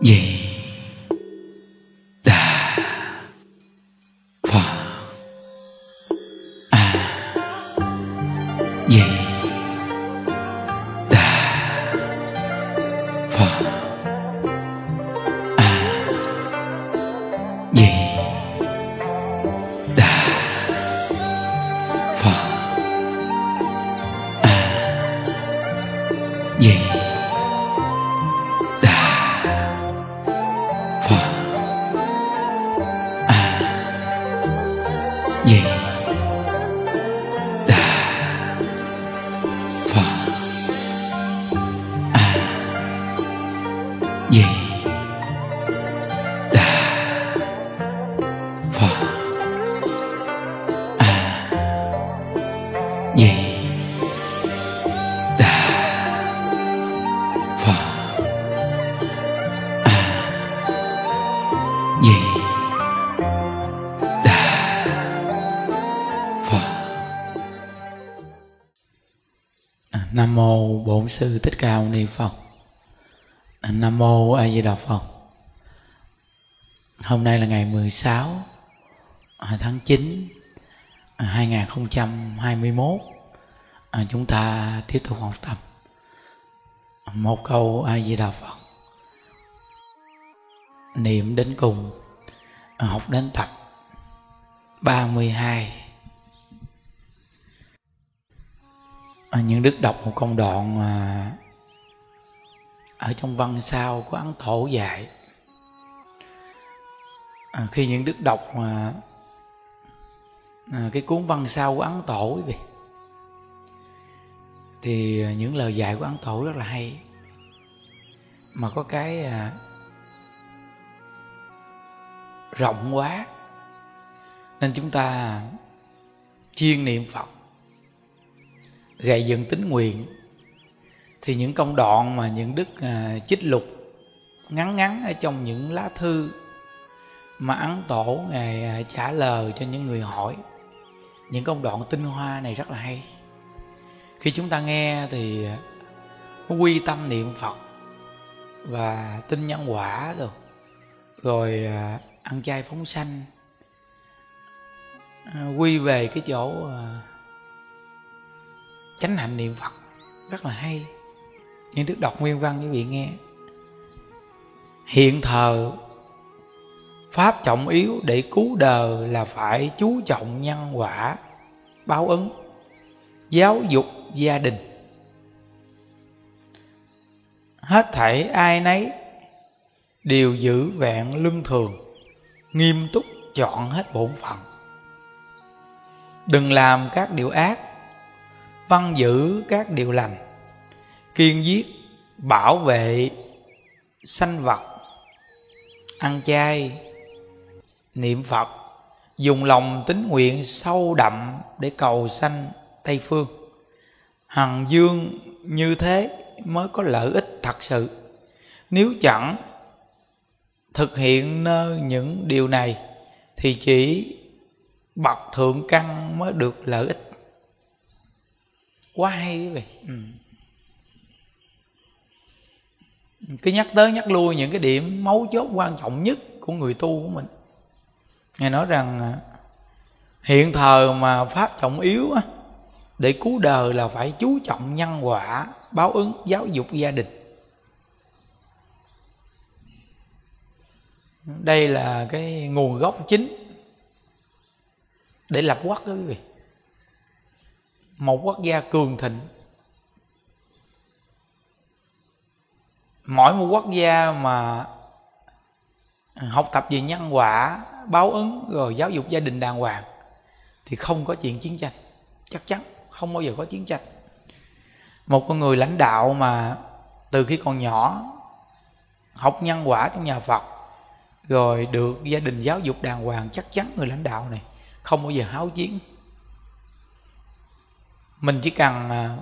di nam mô bổn sư thích ca mâu ni phật. Nam mô a di đà phật. Hôm nay là ngày 16 à, tháng 9 2021 à, à, chúng ta tiếp tục học tập một câu a di đà phật. Niệm đến cùng học đến tập 32 à, những đức đọc một công đoạn à, ở trong văn sao của ấn thổ dạy. À, khi những đức đọc mà à, cái cuốn văn sao của ấn tổ quý vị thì những lời dạy của ấn tổ rất là hay. Mà có cái à, rộng quá nên chúng ta chiên niệm phật gầy dựng tính nguyện. Thì những công đoạn mà những đức à, chích lục ngắn ngắn ở trong những lá thư mà ấn tổ ngài à, trả lời cho những người hỏi những công đoạn tinh hoa này rất là hay. Khi chúng ta nghe thì à, quy tâm niệm phật và tin nhân quả rồi. Rồi à, ăn chay phóng sanh. À, quy về cái chỗ à, chánh hạnh niệm phật. Rất là hay. Những đức đọc nguyên văn quý vị nghe. Hiện thờ, pháp trọng yếu để cứu đời là phải chú trọng nhân quả, báo ứng, giáo dục gia đình. Hết thảy ai nấy đều giữ vẹn luân thường, nghiêm túc chọn hết bổn phận. Đừng làm các điều ác văn giữ các điều lành, kiên giết, bảo vệ sanh vật, ăn chay, niệm phật, dùng lòng tín nguyện sâu đậm để cầu sanh tây phương. Hằng dương như thế mới có lợi ích thật sự. Nếu chẳng thực hiện nơi những điều này, thì chỉ bậc thượng căn mới được lợi ích quá hay quý vị. Ừ. cứ nhắc tới nhắc lui những cái điểm mấu chốt quan trọng nhất của người tu của mình. Ngài nói rằng à, hiện thời mà pháp trọng yếu á, để cứu đời là phải chú trọng nhân quả báo ứng giáo dục gia đình. Đây là cái nguồn gốc chính để lập quốc đó quý vị một quốc gia cường thịnh. Mỗi một quốc gia mà học tập về nhân quả, báo ứng rồi giáo dục gia đình đàng hoàng thì không có chuyện chiến tranh. Chắc chắn không bao giờ có chiến tranh. Một con người lãnh đạo mà từ khi còn nhỏ học nhân quả trong nhà phật rồi được gia đình giáo dục đàng hoàng, chắc chắn người lãnh đạo này không bao giờ háo chiến mình chỉ cần à,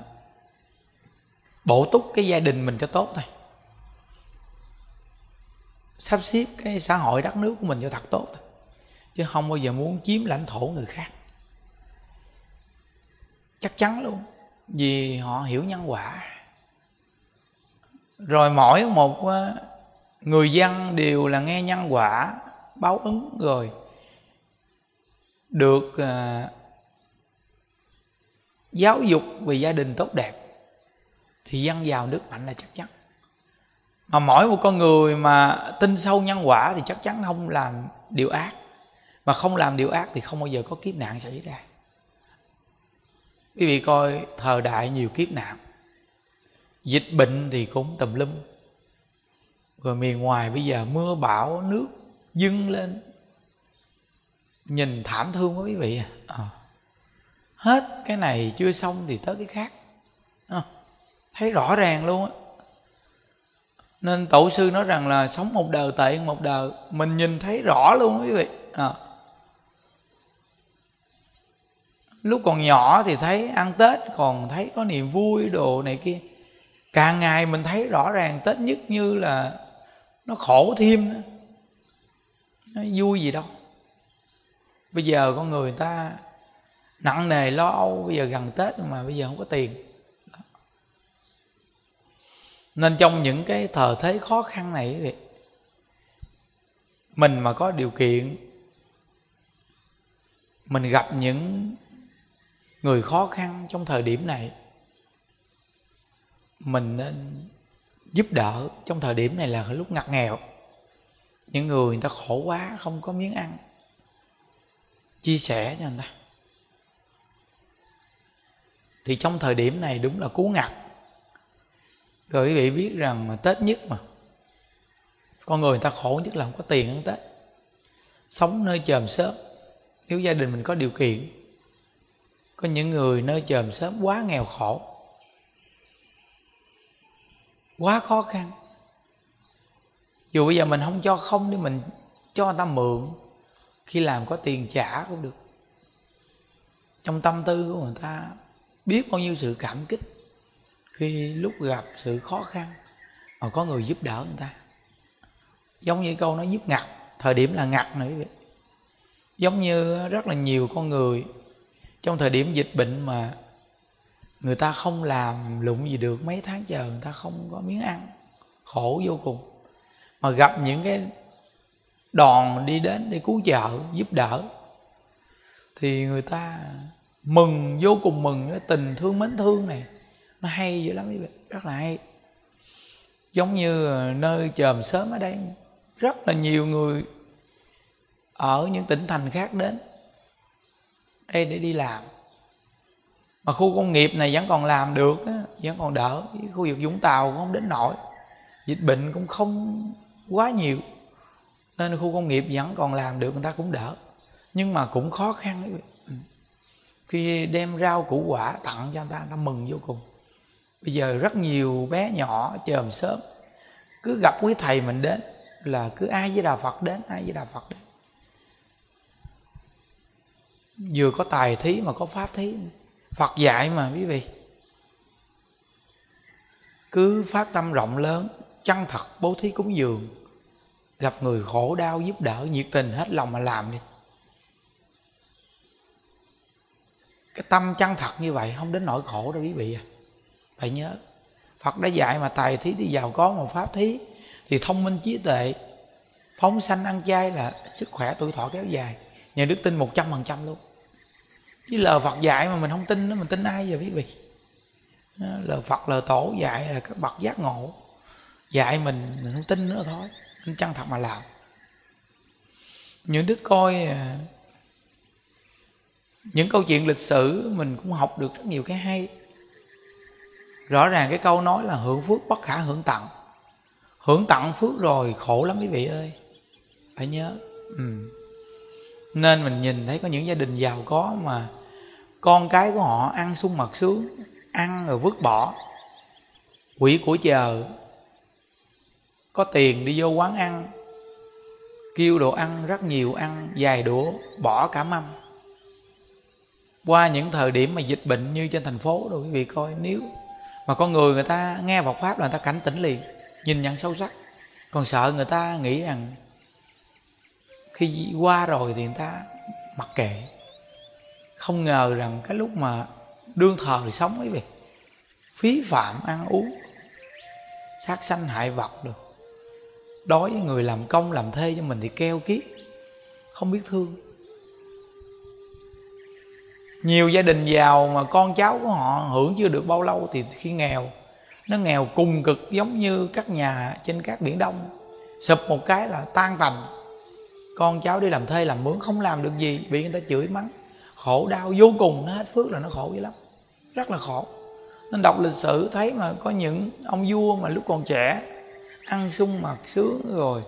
bổ túc cái gia đình mình cho tốt thôi. Sắp xếp cái xã hội đất nước của mình cho thật tốt thôi. Chứ không bao giờ muốn chiếm lãnh thổ người khác. Chắc chắn luôn, vì họ hiểu nhân quả. Rồi mỗi một à, người dân đều là nghe nhân quả, báo ứng rồi được à, giáo dục về gia đình tốt đẹp thì dân giàu nước mạnh là chắc chắn. Mà mỗi một con người mà tin sâu nhân quả thì chắc chắn không làm điều ác. Mà không làm điều ác thì không bao giờ có kiếp nạn xảy ra. Quý vị coi thời đại nhiều kiếp nạn. Dịch bệnh thì cũng tùm lum. Rồi miền ngoài bây giờ mưa bão, nước dâng lên. Nhìn thảm thương quá quý vị à. Ờ hết cái này chưa xong thì tới cái khác. À. thấy rõ ràng luôn á. Nên tổ sư nói rằng là sống một đời tệ một đời, mình nhìn thấy rõ luôn quý vị. À. lúc còn nhỏ thì thấy ăn tết, còn thấy có niềm vui đồ này kia. Càng ngày mình thấy rõ ràng tết nhất như là nó khổ thêm nó vui gì đâu. Bây giờ con người ta nặng nề, lo âu, bây giờ gần tết mà, bây giờ không có tiền. Nên trong những cái thời thế khó khăn này mình mà có điều kiện, mình gặp những người khó khăn trong thời điểm này, mình nên giúp đỡ trong thời điểm này là lúc ngặt nghèo. Những người người ta khổ quá, không có miếng ăn, chia sẻ cho người ta thì trong thời điểm này đúng là cú ngặt. Rồi quý vị biết rằng mà tết nhất mà, con người người ta khổ nhất là không có tiền ăn tết. Sống nơi chòm sớm nếu gia đình mình có điều kiện, có những người nơi chòm sớm quá nghèo khổ, quá khó khăn. Dù bây giờ mình không cho không thì mình cho người ta mượn, khi làm có tiền trả cũng được. Trong tâm tư của người ta biết bao nhiêu sự cảm kích khi lúc gặp sự khó khăn mà có người giúp đỡ người ta. Giống như câu nói giúp ngặt thời điểm là ngặt nữa vậy giống như rất là nhiều con người trong thời điểm dịch bệnh mà người ta không làm lụng gì được, mấy tháng chờ người ta không có miếng ăn, khổ vô cùng. Mà gặp những cái đoàn đi đến để cứu trợ, giúp đỡ, thì người ta mừng, vô cùng mừng. Cái tình thương mến thương này. Nó hay dữ lắm, quý vị. Rất là hay. Giống như nơi chòm sớm ở đây, rất là nhiều người ở những tỉnh thành khác đến đây để đi làm. Mà khu công nghiệp này vẫn còn làm được vẫn còn đỡ. Khu vực vũng tàu cũng không đến nổi. Dịch bệnh cũng không quá nhiều. Nên khu công nghiệp vẫn còn làm được, người ta cũng đỡ. Nhưng mà cũng khó khăn ấy. Khi đem rau củ quả tặng cho người ta người ta mừng vô cùng. Bây giờ rất nhiều bé nhỏ chờm sớm. Cứ gặp quý thầy mình đến là cứ ai với đà phật đến ai với đà phật đến. Vừa có tài thí mà có pháp thí. Phật dạy mà, quý vị. Cứ phát tâm rộng lớn, chân thật bố thí cúng dường. Gặp người khổ đau giúp đỡ, nhiệt tình hết lòng mà làm đi. Cái tâm chân thật như vậy, không đến nỗi khổ đâu quý vị à. Phải nhớ, phật đã dạy mà tài thí thì giàu có mà pháp thí, thì thông minh trí tuệ, phóng sanh ăn chay là sức khỏe tuổi thọ kéo dài. Nhà đức tin một trăm phần trăm luôn. Chứ lời phật dạy mà mình không tin nó mình tin ai giờ quý vị? Lời phật, lời tổ dạy là các bậc giác ngộ. Dạy mình mình không tin nữa thôi, mình chân thật mà làm. Những đứa coi à, những câu chuyện lịch sử mình cũng học được rất nhiều cái hay. Rõ ràng cái câu nói là hưởng phước bất khả hưởng tặng. Hưởng tặng phước rồi khổ lắm quý vị ơi. Phải nhớ. Ừ. nên mình nhìn thấy có những gia đình giàu có mà con cái của họ ăn sung mật sướng, ăn rồi vứt bỏ. Quỷ của chờ có tiền đi vô quán ăn, kêu đồ ăn rất nhiều, ăn vài đũa, bỏ cả mâm qua những thời điểm mà dịch bệnh như trên thành phố rồi, quý vị coi, nếu mà con người người ta nghe Phật pháp là người ta cảnh tỉnh liền, nhìn nhận sâu sắc. Còn sợ người ta nghĩ rằng khi qua rồi thì người ta mặc kệ. Không ngờ rằng cái lúc mà đương thời sống ấy việc phí phạm ăn uống, sát sanh hại vật được. Đối với người làm công làm thê cho mình thì keo kiết không biết thương nhiều gia đình giàu mà con cháu của họ hưởng chưa được bao lâu thì khi nghèo, nó nghèo cùng cực giống như các nhà trên các biển đông. Sụp một cái là tan tành. Con cháu đi làm thuê làm mướn không làm được gì, bị người ta chửi mắng. Khổ đau vô cùng, nó hết phước là nó khổ dữ lắm. Rất là khổ. Nên đọc lịch sử thấy mà có những ông vua mà lúc còn trẻ, ăn sung mặc sướng rồi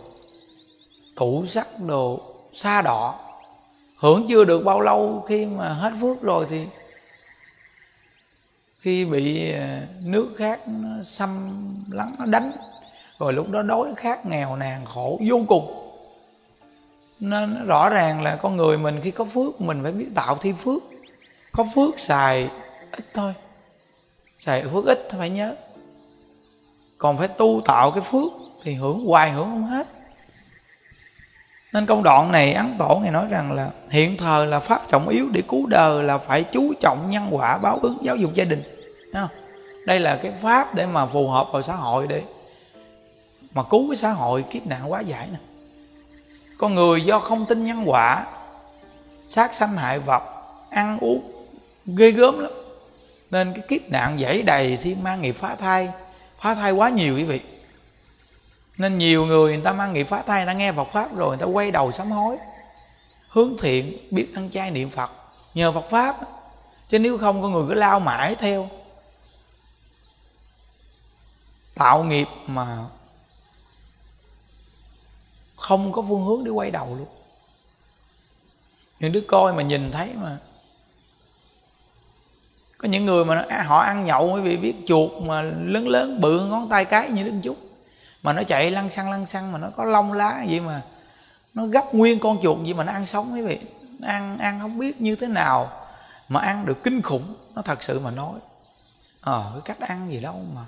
tủ sắc đồ xa đỏ hưởng chưa được bao lâu khi mà hết phước rồi thì khi bị à, nước khác nó xâm lắng, nó đánh, rồi lúc đó đói khát, nghèo nàn, khổ, vô cùng. Nên rõ ràng là con người mình khi có phước, mình phải biết tạo thêm phước. Có phước xài ít thôi. Xài phước ít phải nhớ. Còn phải tu tạo cái phước thì hưởng hoài hưởng không hết nên công đoạn này ấn tổ ngài nói rằng là hiện thờ là pháp trọng yếu để cứu đời, là phải chú trọng nhân quả, báo ứng giáo dục gia đình. Thấy không? đây là cái pháp để mà phù hợp vào xã hội để mà cứu cái xã hội kiếp nạn quá giải nè. Con người do không tin nhân quả, sát sanh hại vật, ăn uống ghê gớm lắm. Nên cái kiếp nạn dãy đầy thì mang nghiệp phá thai phá thai quá nhiều quý vị nên nhiều người người ta mang nghiệp phá thai người ta nghe Phật pháp rồi, người ta quay đầu sám hối, hướng thiện, biết ăn chay niệm Phật. Nhờ Phật pháp. Chứ nếu không, con người cứ lao mãi theo. Tạo nghiệp mà không có phương hướng để quay đầu luôn. Những đứa coi mà nhìn thấy mà, có những người mà à, họ ăn nhậu, quý vị biết chuột mà lớn lớn bự ngón tay cái như đứa chút mà nó chạy lăn xăng lăn xăng mà nó có lông lá gì mà nó gấp nguyên con chuột gì mà nó ăn sống quý vị. Ăn ăn không biết như thế nào mà ăn được kinh khủng nó thật sự mà nói. Ờ cái cách ăn gì đâu mà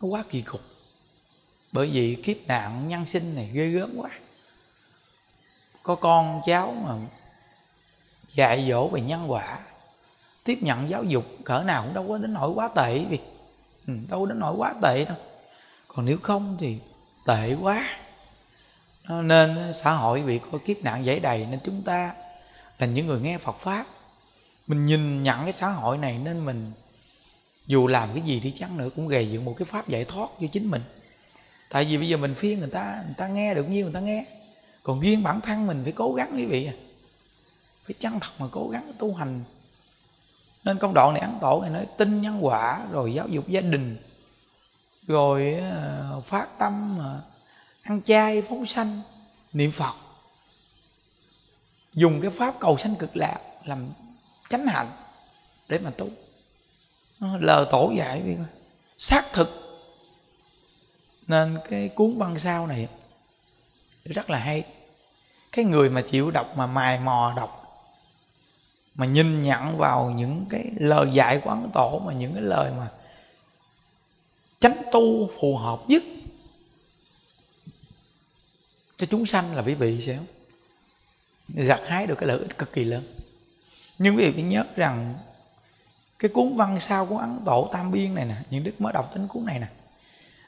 nó quá kỳ cục. Bởi vì kiếp nạn nhân sinh này ghê gớm quá. Có con cháu mà dạy dỗ về nhân quả tiếp nhận giáo dục cỡ nào cũng đâu có đến nỗi quá tệ vì ừ, đâu đến nỗi quá tệ đâu còn nếu không thì tệ quá. Nên xã hội bị có kiếp nạn dễ đầy, nên chúng ta là những người nghe Phật pháp. Mình nhìn nhận cái xã hội này nên mình, dù làm cái gì thì chăng nữa, cũng gầy dựng một cái pháp giải thoát cho chính mình. Tại vì bây giờ mình phiên người ta người ta nghe được nhiêu người ta nghe. Còn riêng bản thân mình phải cố gắng quý vị à. phải chân thật mà cố gắng tu hành. Nên công đoạn này ăn tổ này nói tin nhân quả, rồi giáo dục gia đình rồi phát tâm ăn chay phóng sanh, niệm phật. Dùng cái pháp cầu sanh cực lạc làm chánh hạnh để mà tu. Lờ tổ dạy đi xác thực. Nên cái cuốn băng sao này rất là hay. Cái người mà chịu đọc mà mài mò đọc, mà nhìn nhận vào những cái lời dạy của ấn tổ mà những cái lời mà chánh tu phù hợp nhất cho chúng sanh là quý vị sẽ gặt hái được cái lợi ích cực kỳ lớn. Nhưng quý vị phải nhớ rằng cái cuốn văn sao của ấn tổ tam biên này nè, những đức mới đọc tính cuốn này nè,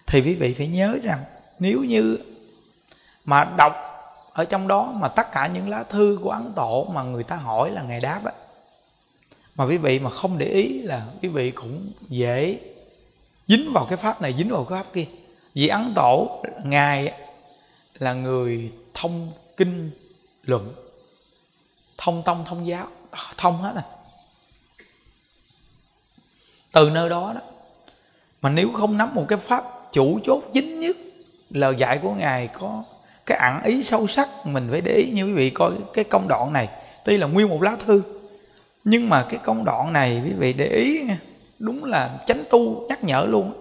thì quý vị phải nhớ rằng nếu như mà đọc ở trong đó mà tất cả những lá thư của ấn tổ mà người ta hỏi là ngài đáp á, mà quý vị mà không để ý là quý vị cũng dễ dính vào cái pháp này, dính vào cái pháp kia. Vì ấn tổ ngài là người thông kinh luận, thông tông, thông giáo, thông hết à từ nơi đó đó, mà nếu không nắm một cái pháp chủ chốt chính nhất lời dạy của ngài, có cái ẩn ý sâu sắc, mình phải để ý như quý vị, coi cái công đoạn này. Tuy là nguyên một lá thư, nhưng mà cái công đoạn này quý vị để ý đúng là chánh tu nhắc nhở luôn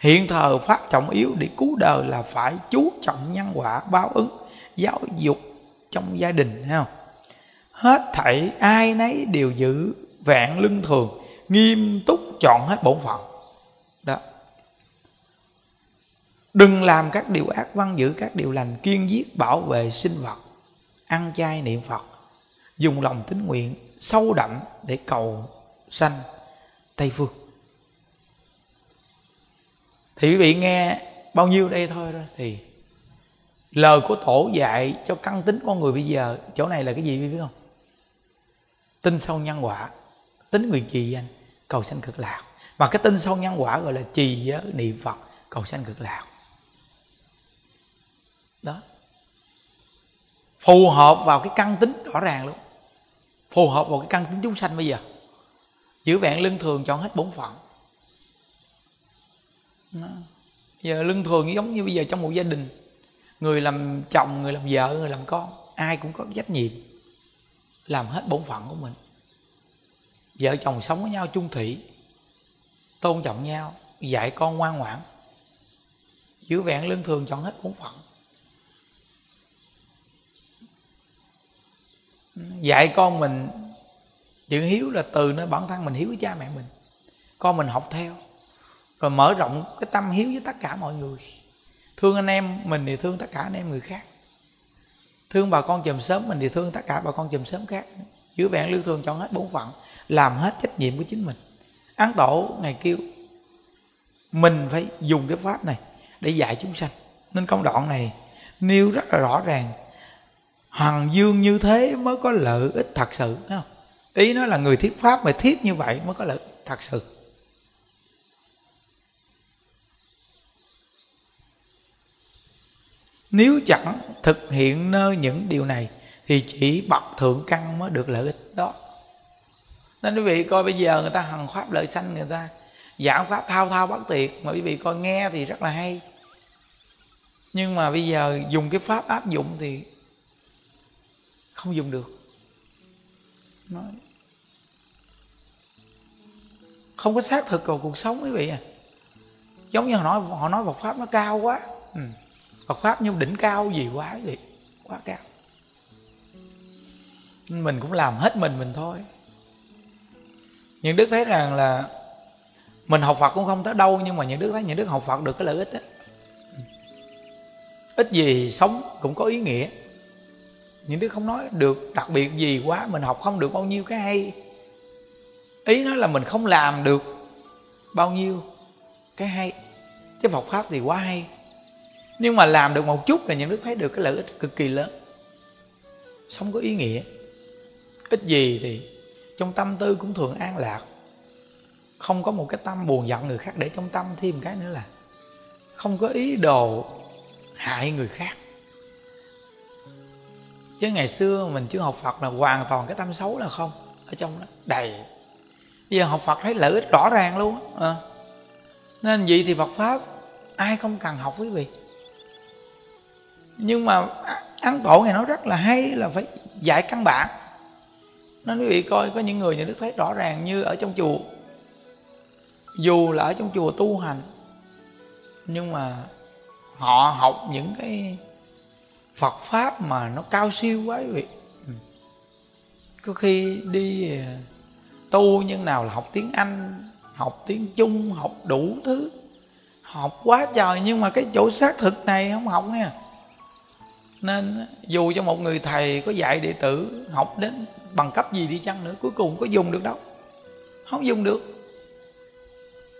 hiện thờ phát trọng yếu để cứu đời là phải chú trọng nhân quả, báo ứng, giáo dục trong gia đình, thấy không? Hết thảy ai nấy đều giữ vẹn lưng thường, nghiêm túc chọn hết bổn phận. Đó. Đừng làm các điều ác văn giữ các điều lành, kiên giết bảo vệ sinh vật, ăn chay niệm phật, dùng lòng tín nguyện, sâu đậm để cầu sanh tây phương. Thì quý vị nghe bao nhiêu đây thôi đó thì lời của tổ dạy cho căn tính con người bây giờ, chỗ này là cái gì quý biết không? Tin sâu nhân quả, tính nguyện trì danh, cầu sanh cực lạc. Mà cái tin sâu nhân quả gọi là trì giới niệm phật, cầu sanh cực lạc. Đó. Phù hợp vào cái căn tính rõ ràng luôn. Phù hợp vào cái căn tính chúng sanh bây giờ giữ vẹn lưng thường chọn hết bốn phận. Đó. giờ lưng thường giống như bây giờ trong một gia đình. Người làm chồng, người làm vợ, người làm con, ai cũng có trách nhiệm làm hết bổn phận của mình. Vợ chồng sống với nhau chung thủy, tôn trọng nhau, dạy con ngoan ngoãn. Giữ vẹn lương thường chọn hết bổn phận. Dạy con mình chữ hiếu là từ nơi bản thân mình hiếu với cha mẹ mình. Con mình học theo. Rồi mở rộng cái tâm hiếu với tất cả mọi người. Thương anh em mình thì thương tất cả anh em người khác. Thương bà con chùm sớm mình thì thương tất cả bà con chùm sớm khác. Giữ vẹn lương thường chọn hết bốn phận, làm hết trách nhiệm của chính mình. Án tổ ngày kêu, mình phải dùng cái pháp này để dạy chúng sanh. Nên công đoạn này nêu rất là rõ ràng. Hằng dương như thế mới có lợi ích thật sự thấy không? Ý nó là người thiết pháp mà thiết như vậy mới có lợi thật sự. Nếu chẳng thực hiện nơi những điều này, thì chỉ bậc thượng căn mới được lợi ích đó. Nên quý vị coi bây giờ người ta hằng pháp lợi sanh người ta, giảng pháp thao thao bất tuyệt, mà quý vị coi nghe thì rất là hay. Nhưng mà bây giờ dùng cái pháp áp dụng thì không dùng được. Nói không có xác thực vào cuộc sống quý vị à. Giống như họ nói họ nói Phật pháp nó cao quá. Ừ. Phật pháp nhưng đỉnh cao gì quá vậy quá cao. Mình cũng làm hết mình mình thôi. Những đức thấy rằng là mình học phật cũng không tới đâu, nhưng mà những đức thấy những đức học phật được cái lợi ích đó. Ừ. ít gì sống cũng có ý nghĩa. Những đức không nói được đặc biệt gì quá, mình học không được bao nhiêu cái hay ý nói là mình không làm được bao nhiêu cái hay. Cái Phật pháp thì quá hay. Nhưng mà làm được một chút là những đức thấy được cái lợi ích cực kỳ lớn. Sống có ý nghĩa. Ít gì thì trong tâm tư cũng thường an lạc. Không có một cái tâm buồn giận người khác để trong tâm thêm cái nữa là không có ý đồ hại người khác. Chứ ngày xưa mình chưa học phật là hoàn toàn cái tâm xấu là không ở trong đó, đầy bây giờ học phật thấy lợi ích rõ ràng luôn à. nên vậy thì phật pháp, ai không cần học quý vị. Nhưng mà ấn tổ ngày nói rất là hay là phải dạy căn bản. Nên quý vị coi, có những người nhà đức thấy rõ ràng như ở trong chùa. Dù là ở trong chùa tu hành, nhưng mà họ học những cái Phật pháp mà nó cao siêu quá quý vị. Ừ. Có khi đi ờ, tu nhưng nào là học tiếng Anh, học tiếng Trung, học đủ thứ. Học quá trời nhưng mà cái chỗ xác thực này không học nha nên dù cho một người thầy có dạy đệ tử, học đến bằng cấp gì đi chăng nữa, cuối cùng có dùng được đâu. Không dùng được.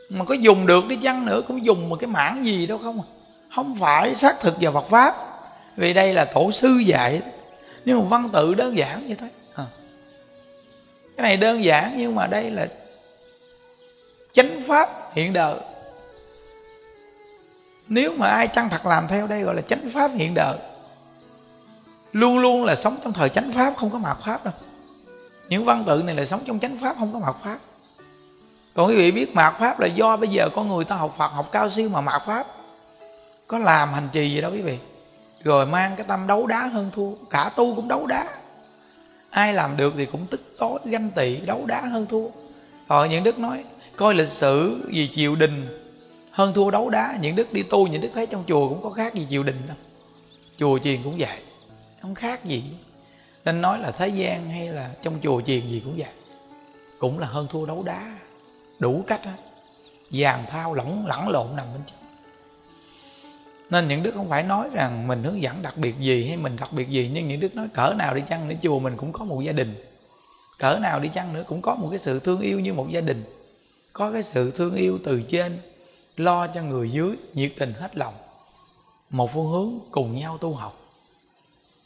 Mà có dùng được đi chăng nữa cũng dùng một cái mảng gì đâu không à. không phải xác thực vào Phật pháp. Vì đây là tổ sư dạy. Nhưng mà văn tự đơn giản vậy thôi cái này đơn giản nhưng mà đây là chánh pháp hiện đời. Nếu mà ai chăng thật làm theo đây gọi là chánh pháp hiện đời, luôn luôn là sống trong thời chánh pháp, không có mạt pháp đâu. Những văn tự này là sống trong chánh pháp, không có mạt pháp. Còn quý vị biết mạt pháp là do bây giờ có người ta học phật, học cao siêu mà mạt pháp. Có làm hành trì gì đâu quý vị, rồi mang cái tâm đấu đá hơn thua, cả tu cũng đấu đá ai làm được thì cũng tức tối, ganh tị, đấu đá hơn thua. Rồi những đức nói, coi lịch sử gì triều đình hơn thua đấu đá. Những đức đi tu, những đức thấy trong chùa cũng có khác gì triều đình đâu. Chùa chiền cũng vậy, không khác gì. Nên nói là thế gian hay là trong chùa chiền gì cũng vậy. Cũng là hơn thua đấu đá. Đủ cách hết. Vàng thao lỏng lẳng lộn nằm bên trên nên những đức không phải nói rằng mình hướng dẫn đặc biệt gì hay mình đặc biệt gì, nhưng những đức nói, cỡ nào đi chăng nữa, chùa mình cũng có một gia đình. Cỡ nào đi chăng nữa cũng có một cái sự thương yêu như một gia đình. Có cái sự thương yêu từ trên, lo cho người dưới, nhiệt tình hết lòng. Một phương hướng cùng nhau tu học.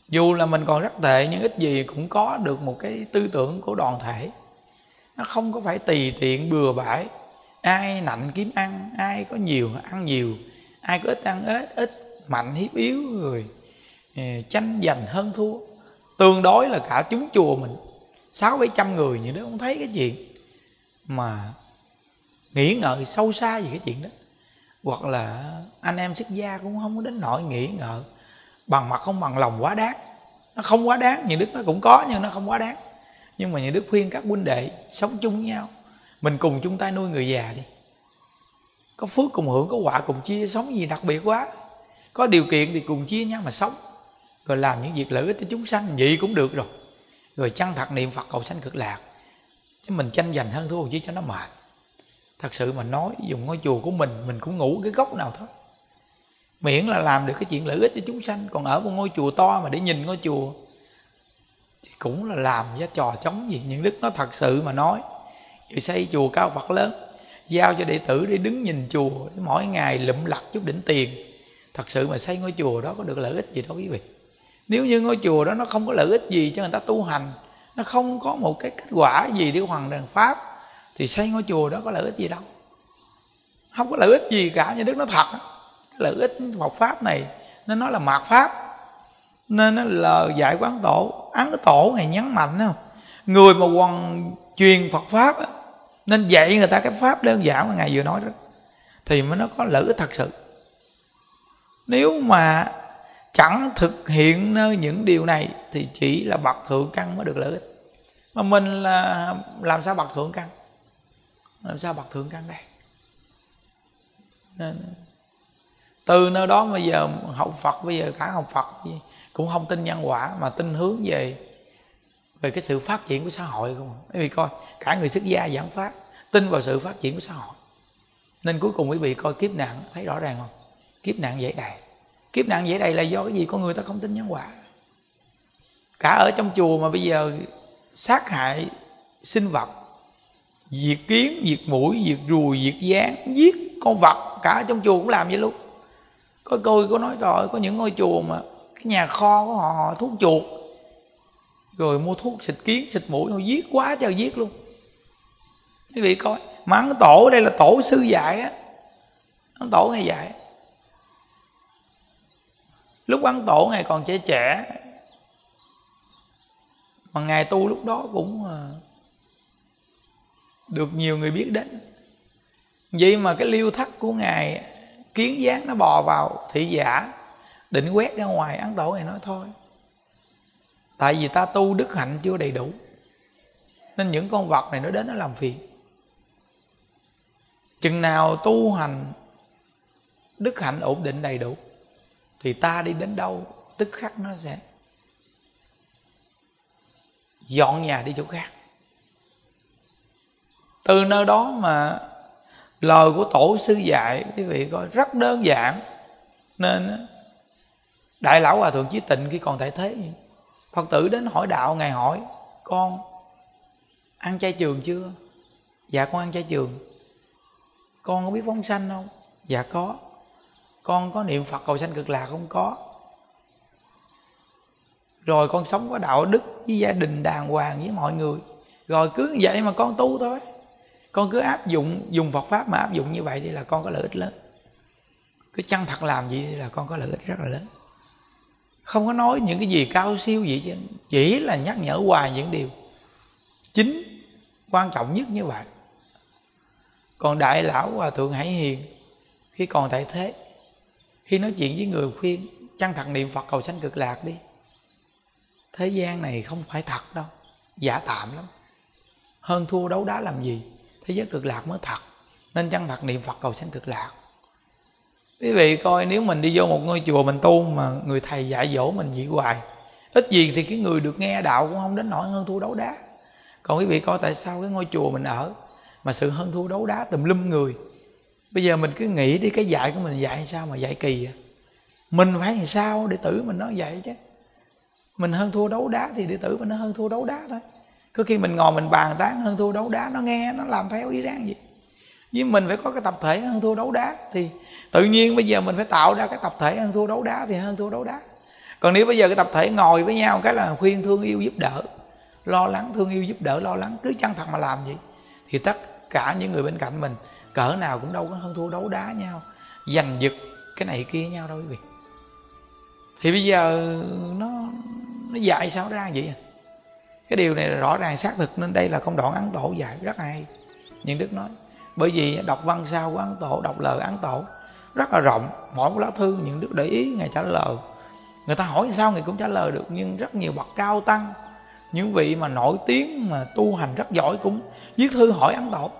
Dù là mình còn rất tệ, nhưng ít gì cũng có được một cái tư tưởng của đoàn thể. Nó không có phải tùy tiện bừa bãi. Ai nạnh kiếm ăn, ai có nhiều ăn nhiều ai có ít ăn ít ít mạnh hiếp yếu người. Ờ, tranh giành hơn thua. Tương đối là cả chúng chùa mình. Sáu bảy trăm người như đó, không thấy cái chuyện mà nghĩ ngợi sâu xa về cái chuyện đó. Hoặc là anh em xuất gia cũng không có đến nỗi nghĩ ngợi. Bằng mặt không bằng lòng quá đáng. Nó không quá đáng, nhà đức nó cũng có nhưng nó không quá đáng. Nhưng mà nhà đức khuyên các huynh đệ sống chung với nhau. Mình cùng chung tay nuôi người già đi có phước cùng hưởng, có quả cùng chia, sống gì đặc biệt quá. Có điều kiện thì cùng chia nhau mà sống. Rồi làm những việc lợi ích cho chúng sanh, vậy cũng được rồi. Rồi chăng thật niệm phật cầu sanh cực lạc. Chứ mình tranh giành hơn thua chứ cho nó mệt. Thật sự mà nói, dùng ngôi chùa của mình mình cũng ngủ cái góc nào thôi. Miễn là làm được cái chuyện lợi ích cho chúng sanh. Còn ở một ngôi chùa to mà để nhìn ngôi chùa, thì cũng là làm giá trò chống gì. Những đức nó thật sự mà nói giờ xây chùa cao phật lớn giao cho đệ tử đi đứng nhìn chùa mỗi ngày lụm lặt chút đỉnh tiền. Thật sự mà xây ngôi chùa đó có được lợi ích gì đâu quý vị? Nếu như ngôi chùa đó nó không có lợi ích gì cho người ta tu hành nó không có một cái kết quả gì để hoàn thành pháp thì xây ngôi chùa đó có lợi ích gì đâu. Không có lợi ích gì cả như đức nó thật cái lợi ích Phật pháp này nó nói là mạt pháp nên nó là dạy quán tổ. Án tổ này nhấn mạnh không? Người mà hoàn truyền Phật pháp á, nên dạy người ta cái pháp đơn giản mà ngài vừa nói đó. Thì mới nó có lợi ích thật sự. Nếu mà chẳng thực hiện nơi những điều này, thì chỉ là bậc thượng căn mới được lợi ích mà mình là, làm sao bậc thượng căn? Làm sao bậc thượng căn đây? Nên, từ nơi đó bây giờ học phật, bây giờ cả học phật cũng không tin nhân quả, mà tin hướng về về cái sự phát triển của xã hội không quý vị coi, cả người xuất gia giảng pháp, tin vào sự phát triển của xã hội. Nên cuối cùng quý vị coi kiếp nạn, thấy rõ ràng không? Kiếp nạn dễ đầy kiếp nạn dễ đầy là do cái gì? Con người ta không tin nhân quả. Cả ở trong chùa mà bây giờ sát hại sinh vật, diệt kiến, diệt mũi, diệt ruồi, diệt gián, giết con vật, cả trong chùa cũng làm vậy luôn. Có coi có nói rồi, có những ngôi chùa mà cái nhà kho của họ họ thuốc chuột rồi mua thuốc xịt kiến, xịt mũi họ giết quá trời giết luôn. Quý vị coi mắng tổ đây là tổ sư dạy á. Ăn tổ ngày dạy. Lúc ăn tổ ngày còn trẻ trẻ. Mà ngài tu lúc đó cũng à, được nhiều người biết đến. Vậy mà cái liêu thắt của ngài kiến gián nó bò vào thị giả, định quét ra ngoài, ăn tổ này nói thôi tại vì ta tu đức hạnh chưa đầy đủ. Nên những con vật này nó đến nó làm phiền. Chừng nào tu hành đức hạnh ổn định đầy đủ, thì ta đi đến đâu, tức khắc nó sẽ dọn nhà đi chỗ khác. Từ nơi đó mà lời của tổ sư dạy, quý vị coi, rất đơn giản. Nên đại lão hòa thượng chí tịnh khi còn tại thế phật tử đến hỏi đạo, ngài hỏi, con ăn chay trường chưa? Dạ con ăn chay trường. Con có biết phóng sanh không? Dạ có. Con có niệm phật cầu sanh cực lạc không? Có. Rồi con sống có đạo đức với gia đình đàng hoàng với mọi người. Rồi cứ vậy mà con tu thôi. Con cứ áp dụng, dùng phật pháp mà áp dụng như vậy thì là con có lợi ích lớn. Cứ chăng thật làm gì là con có lợi ích rất là lớn không có nói những cái gì cao siêu gì chứ. Chỉ là nhắc nhở hoài những điều. Chính quan trọng nhất như vậy. Còn đại lão hòa thượng hải hiền, khi còn tại thế, khi nói chuyện với người khuyên, chăng thật niệm phật cầu sanh cực lạc đi, thế gian này không phải thật đâu. Giả tạm lắm. Hơn thua đấu đá làm gì, thế giới cực lạc mới thật. Nên chăng thật niệm phật cầu sanh cực lạc? Quý vị coi, nếu mình đi vô một ngôi chùa mình tu mà người thầy dạy dỗ mình vậy hoài, ít gì thì cái người được nghe đạo cũng không đến nỗi hơn thua đấu đá. Còn quý vị coi tại sao cái ngôi chùa mình ở mà sự hơn thua đấu đá tùm lum người? Bây giờ mình cứ nghĩ đi, cái dạy của mình dạy sao mà dạy kỳ à mình phải làm sao để tử mình nó vậy chứ? Mình hơn thua đấu đá thì đệ tử mình nó hơn thua đấu đá thôi. Có khi mình ngồi mình bàn tán, hơn thua đấu đá, nó nghe, nó làm theo ý ráng gì nhưng mình phải có cái tập thể hơn thua đấu đá thì tự nhiên bây giờ mình phải tạo ra cái tập thể hơn thua đấu đá thì hơn thua đấu đá. Còn nếu bây giờ cái tập thể ngồi với nhau cái là khuyên thương yêu giúp đỡ, lo lắng thương yêu giúp đỡ, lo lắng cứ chân thật mà làm vậy, thì tất cả những người bên cạnh mình cỡ nào cũng đâu có hơn thua đấu đá nhau, giành giật cái này kia nhau đâu quý vị. Thì bây giờ nó nó dạy sao ra vậy à? cái điều này là rõ ràng, xác thực, nên đây là công đoạn ấn tổ dạy, rất hay. Nhưng đức nói bởi vì đọc văn sao của ấn tổ, đọc lời ấn tổ rất là rộng. Mỗi một lá thư những đức để ý, ngài trả lời. Người ta hỏi sao ngài cũng trả lời được, nhưng rất nhiều bậc cao tăng, những vị mà nổi tiếng, mà tu hành rất giỏi cũng viết thư hỏi ấn tổ.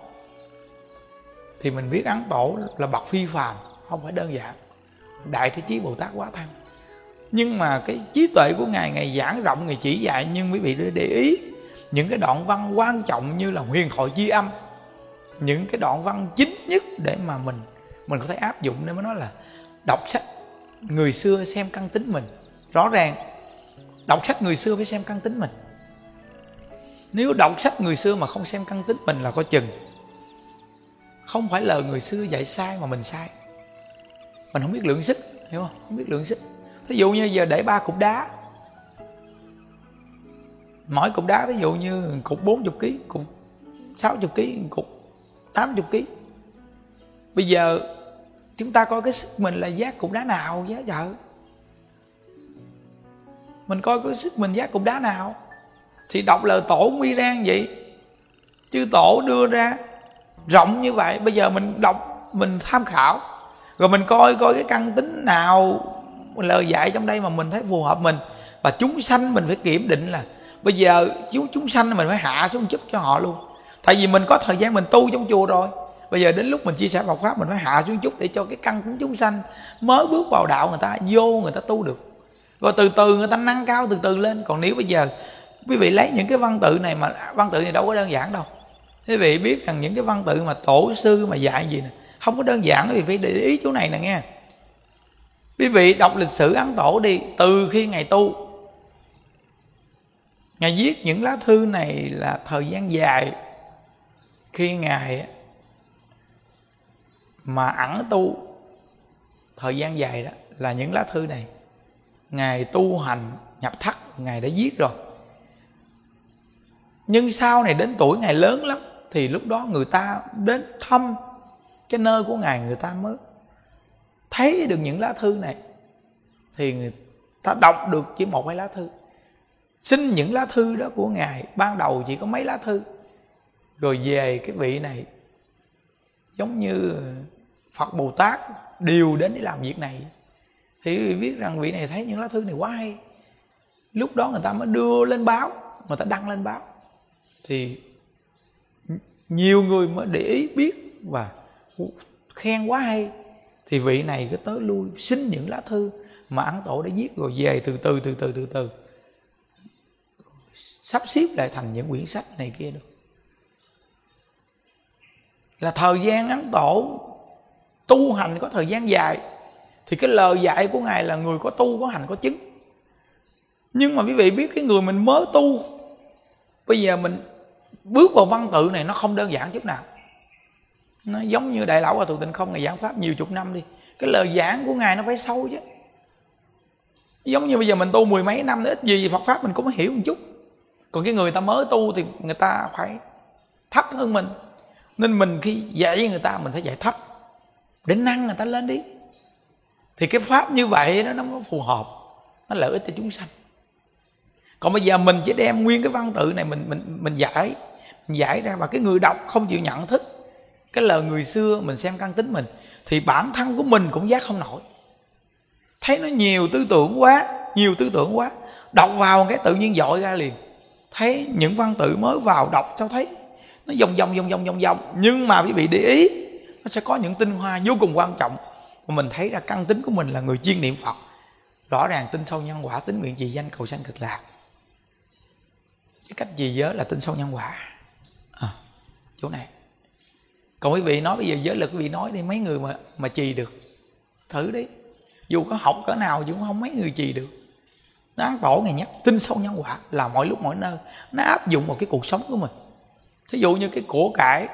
Thì mình biết ấn tổ là bậc phi phàm, không phải đơn giản. Đại thế chí bồ tát quá thăng nhưng mà cái trí tuệ của ngài ngài giảng rộng, ngài chỉ dạy, nhưng quý vị để ý, những cái đoạn văn quan trọng như là huyền thoại chi âm những cái đoạn văn chính nhất để mà mình mình có thể áp dụng nên mới nói là đọc sách người xưa xem căn tính mình. Rõ ràng, đọc sách người xưa phải xem căn tính mình. Nếu đọc sách người xưa mà không xem căn tính mình là có chừng. Không phải lời người xưa dạy sai mà mình sai. Mình không biết lượng sức, hiểu không? Không biết lượng sức. Thí dụ như giờ để ba cục đá. Mỗi cục đá ví dụ như cục 40 kg cục 60 kg cục 80 kg bây giờ chúng ta coi cái sức mình là giác cục đá nào giá vợ mình coi cái sức mình giác cục đá nào? Thì đọc lời tổ nguy rang vậy. Chứ tổ đưa ra rộng như vậy, bây giờ mình đọc, mình tham khảo. Rồi mình coi coi cái căn tính nào lời dạy trong đây mà mình thấy phù hợp mình. Và chúng sanh mình phải kiểm định là bây giờ chú chúng sanh mình phải hạ xuống chút cho họ luôn tại vì mình có thời gian mình tu trong chùa rồi. Bây giờ đến lúc mình chia sẻ Phật pháp, mình phải hạ xuống chút để cho cái căn của chúng sanh mới bước vào đạo người ta, vô người ta tu được. Rồi từ từ người ta nâng cao, từ từ lên. Còn nếu bây giờ, quý vị lấy những cái văn tự này mà, văn tự này đâu có đơn giản đâu. Quý vị biết rằng những cái văn tự mà tổ sư mà dạy gì nè, không có đơn giản. Quý vị phải để ý chỗ này nè nghe. Quý vị đọc lịch sử ấn tổ đi, từ khi ngày tu, ngài viết những lá thư này là thời gian dài khi ngài mà ẩn tu thời gian dài đó, là những lá thư này, ngài tu hành nhập thất, ngài đã viết rồi. Nhưng sau này đến tuổi ngài lớn lắm, thì lúc đó người ta đến thăm cái nơi của ngài, người ta mới thấy được những lá thư này. Thì người ta đọc được chỉ một hai lá thư. Xin những lá thư đó của ngài, ban đầu chỉ có mấy lá thư rồi về cái vị này, giống như phật bồ tát đều đến để làm việc này. Thì biết rằng vị này thấy những lá thư này quá hay. Lúc đó người ta mới đưa lên báo, người ta đăng lên báo. Thì nhiều người mới để ý biết và khen quá hay. Thì vị này cứ tới lui, xin những lá thư mà ăn tổ đã viết rồi về từ từ từ từ từ từ. Sắp xếp lại thành những quyển sách này kia được là thời gian ấn tổ tu hành có thời gian dài, thì cái lời dạy của ngài là người có tu có hành có chứng. Nhưng mà quý vị biết cái người mình mới tu, bây giờ mình bước vào văn tự này nó không đơn giản chút nào. Nó giống như đại lão và thượng tịnh không ngày giảng pháp nhiều chục năm đi. Cái lời giảng của ngài nó phải sâu chứ. Giống như bây giờ mình tu mười mấy năm, ít gì Phật pháp mình cũng hiểu một chút. Còn cái người ta mới tu thì người ta phải thấp hơn mình nên mình khi dạy người ta, mình phải dạy thấp, để nâng người ta lên đi. Thì cái pháp như vậy đó, nó mới phù hợp, nó lợi ích cho chúng sanh. Còn bây giờ mình chỉ đem nguyên cái văn tự này mình mình mình giải mình giải ra và cái người đọc không chịu nhận thức. Cái lời người xưa mình xem căn tính mình, thì bản thân của mình cũng giác không nổi. Thấy nó nhiều tư tưởng quá, nhiều tư tưởng quá, đọc vào cái tự nhiên dội ra liền. Thấy những văn tự mới vào đọc cho thấy nó vòng vòng vòng vòng vòng vòng. Nhưng mà quý vị để ý nó sẽ có những tinh hoa vô cùng quan trọng. Mà mình thấy ra căn tính của mình là người chuyên niệm phật. Rõ ràng tin sâu nhân quả tính nguyện trì danh cầu sanh cực lạc. Cái cách gì giới là tin sâu nhân quả? À, chỗ này. Còn quý vị nói bây giờ giới lực quý vị nói đi mấy người mà mà trì được thử đi. Dù có học cỡ nào cũng không mấy người trì được. Nó ăn tổ ngày nhất tin sâu nhân quả là mọi lúc mọi nơi. Nó áp dụng vào cái cuộc sống của mình thí dụ như cái của cải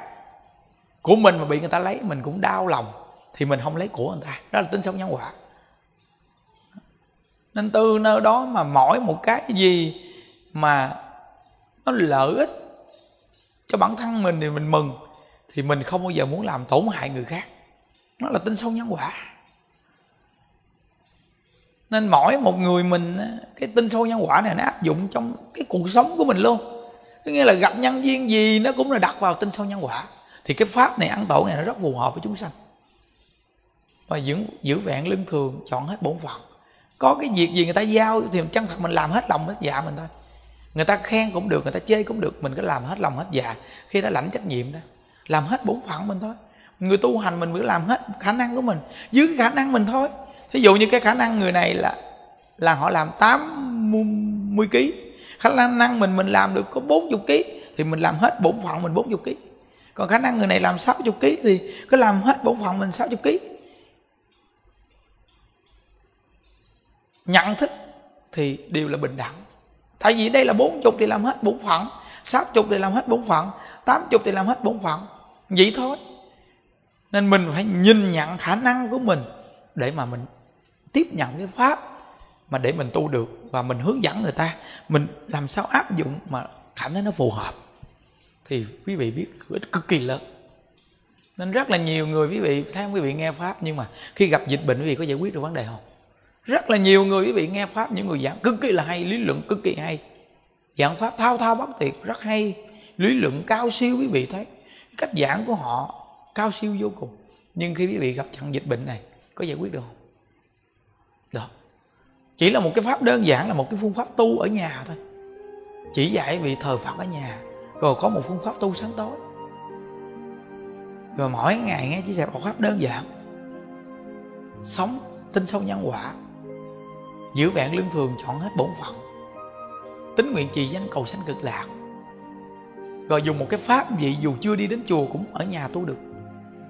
của mình mà bị người ta lấy, mình cũng đau lòng, thì mình không lấy của người ta. Đó là tính sống nhân quả. Nên từ nơi đó mà mỗi một cái gì mà nó lợi ích cho bản thân mình thì mình mừng, thì mình không bao giờ muốn làm tổn hại người khác. Nó là tính sâu nhân quả. Nên mỗi một người mình cái tinh sâu nhân quả này nó áp dụng trong cái cuộc sống của mình luôn có nghĩa là gặp nhân viên gì nó cũng là đặt vào tinh sâu nhân quả. Thì cái pháp này ăn tổ này nó rất phù hợp với chúng sanh. Và giữ giữ vẹn lương thường, chọn hết bổn phận. Có cái việc gì người ta giao thì chân thật mình làm hết lòng hết dạ mình thôi. Người ta khen cũng được, người ta chê cũng được, mình cứ làm hết lòng hết dạ. Khi đã lãnh trách nhiệm đó, làm hết bổn phận mình thôi. Người tu hành mình cứ làm hết khả năng của mình, dưới cái khả năng mình thôi. Thí dụ như cái khả năng người này là là họ làm 80 kg khả năng mình mình làm được có 40 kg thì mình làm hết bổn phận mình 40 kg còn khả năng người này làm 60 kg thì cứ làm hết bổn phận mình 60 kg nhận thức thì đều là bình đẳng. Tại vì đây là bốn chục thì làm hết bổn phận sáu chục thì làm hết bổn phận tám chục thì làm hết bổn phận vậy thôi. Nên mình phải nhìn nhận khả năng của mình để mà mình tiếp nhận cái pháp mà để mình tu được và mình hướng dẫn người ta, mình làm sao áp dụng mà cảm thấy nó phù hợp, thì quý vị biết lợi ích cực kỳ lớn. Nên rất là nhiều người, quý vị thấy không quý vị nghe pháp, nhưng mà khi gặp dịch bệnh, quý vị có giải quyết được vấn đề không? Rất là nhiều người, quý vị nghe pháp, những người giảng cực kỳ là hay, lý luận cực kỳ hay. Giảng pháp thao thao bất tuyệt, rất hay. Lý luận cao siêu, quý vị thấy. Cách giảng của họ cao siêu vô cùng. Nhưng khi quý vị gặp trận dịch bệnh này, có giải quyết được không? Chỉ là một cái pháp đơn giản, là một cái phương pháp tu ở nhà thôi. Chỉ dạy vị thờ phật ở nhà. Rồi có một phương pháp tu sáng tối. Rồi mỗi ngày nghe chia sẻ một pháp đơn giản. Sống tin sâu nhân quả. Giữ vẹn lương thường chọn hết bổn phận. Tính nguyện trì danh cầu sanh cực lạc. Rồi dùng một cái pháp vậy dù chưa đi đến chùa cũng ở nhà tu được.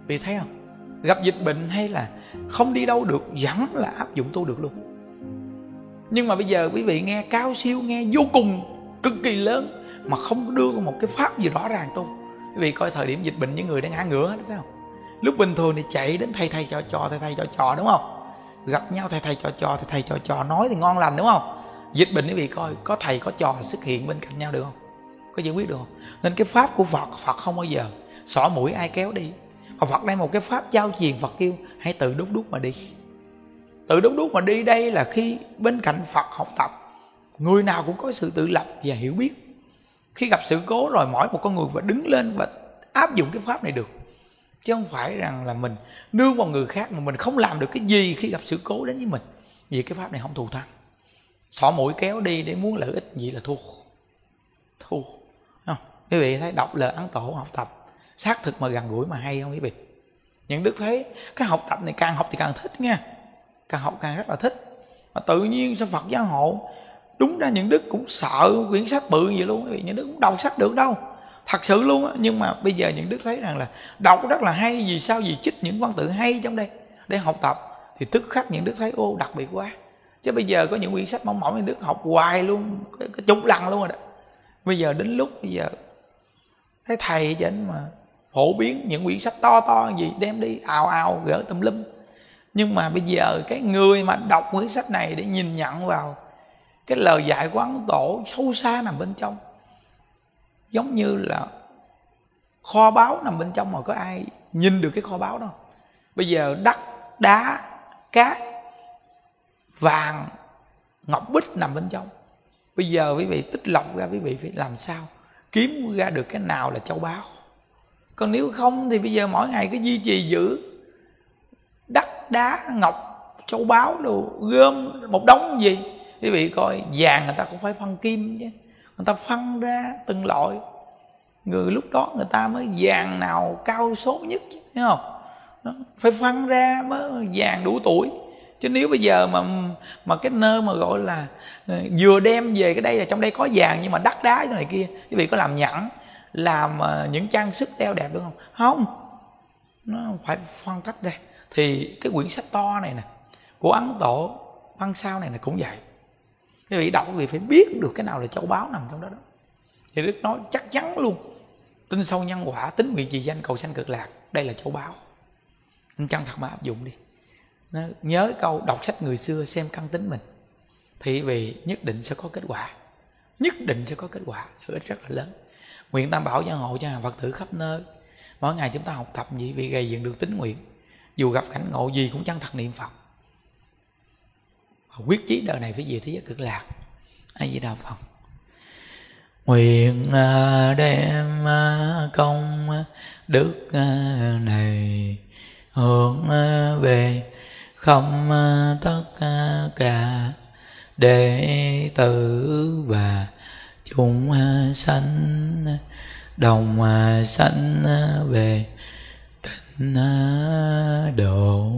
Vì thấy không? Gặp dịch bệnh hay là không đi đâu được, vẫn là áp dụng tu được luôn nhưng mà bây giờ quý vị nghe cao siêu, nghe vô cùng cực kỳ lớn mà không đưa một cái pháp gì rõ ràng tu. Quý vị coi thời điểm dịch bệnh, những người đang ngã ngửa đó, thấy không? Lúc bình thường thì chạy đến thầy thầy cho trò thầy thầy cho trò, đúng không? Gặp nhau thầy thầy trò trò thầy thầy trò trò, nói thì ngon lành, đúng không? Dịch bệnh, quý vị coi, có thầy có trò xuất hiện bên cạnh nhau được không? Có giải quyết được không? Nên cái pháp của phật phật không bao giờ xỏ mũi ai kéo đi. Mà phật đây một cái pháp giao truyền, phật kêu, hãy tự đúc đúc mà đi tự đúc đúc mà đi đây là khi bên cạnh phật học tập, người nào cũng có sự tự lập và hiểu biết. Khi gặp sự cố rồi mỗi một con người phải đứng lên và áp dụng cái pháp này được. Chứ không phải rằng là mình nương vào người khác mà mình không làm được cái gì khi gặp sự cố đến với mình. Vì cái pháp này không thù thắng. Xỏ mũi kéo đi để muốn lợi ích gì là thua. Thua. Không? Quý vị thấy đọc lời ấn tổ học tập, xác thực mà gần gũi mà hay không quý vị? Những đức thấy cái học tập này càng học thì càng thích nha càng học càng rất là thích. Mà tự nhiên sao phật giáo hộ đúng ra những đức cũng sợ quyển sách bự vậy luôn quý vị những đức cũng đọc sách được đâu. Thật sự luôn á nhưng mà bây giờ những đức thấy rằng là đọc rất là hay vì sao? Vì chích những văn tự hay trong đây để học tập. Thì tức khắc những đức thấy ô đặc biệt quá. Chứ bây giờ có những quyển sách mỏng mỏng những đức học hoài luôn cái, cái chục lần luôn rồi đó. Bây giờ đến lúc bây giờ thấy thầy cho anh mà phổ biến những quyển sách to to gì đem đi ào ào gỡ tùm lum nhưng mà bây giờ cái người mà đọc quyển sách này để nhìn nhận vào cái lời dạy của ấn tổ sâu xa nằm bên trong. Giống như là kho báu nằm bên trong mà có ai nhìn được cái kho báu đâu bây giờ đất, đá, cát, vàng, ngọc bích nằm bên trong. Bây giờ quý vị tích lọc ra, quý vị phải làm sao kiếm ra được cái nào là châu báu? Còn nếu không thì bây giờ mỗi ngày cứ duy trì giữ đá ngọc châu báu đồ gom một đống gì. Quý vị coi vàng người ta cũng phải phân kim chứ. Người ta phân ra từng loại. Người lúc đó người ta mới vàng nào cao số nhất chứ thấy không? Đó, phải phân ra mới vàng đủ tuổi. Chứ nếu bây giờ mà mà cái nơi mà gọi là ờ, vừa đem về cái đây là trong đây có vàng nhưng mà đắt đá cái này kia quý vị có làm nhẫn làm ờ, những trang sức đeo đẹp được không? Không. Nó phải phân tách ra thì cái quyển sách to này nè, của ấn tổ văn sao này là cũng vậy. Quý vị đọc quý vị phải biết được cái nào là châu báu nằm trong đó đó. Thì đức nói chắc chắn luôn, tin sâu nhân quả tính nguyện trì danh cầu sanh cực lạc, đây là châu báu. Anh chân thật mà áp dụng đi. Nhớ câu đọc sách người xưa xem căn tính mình. Thì vì nhất định sẽ có kết quả. Nhất định sẽ có kết quả, lợi ích rất là lớn. Nguyện tam bảo gia hộ cho hàng phật tử khắp nơi. Mỗi ngày chúng ta học tập gì vì gây dựng được tính nguyện dù gặp cảnh ngộ gì cũng chân thật niệm phật. Quyết chí đời này phải về thế giới cực lạc. Ai di đà phật nguyện à, đem à, công đức à, này hướng về không tất cả đệ tử và chúng sanh, đồng sanh về na độ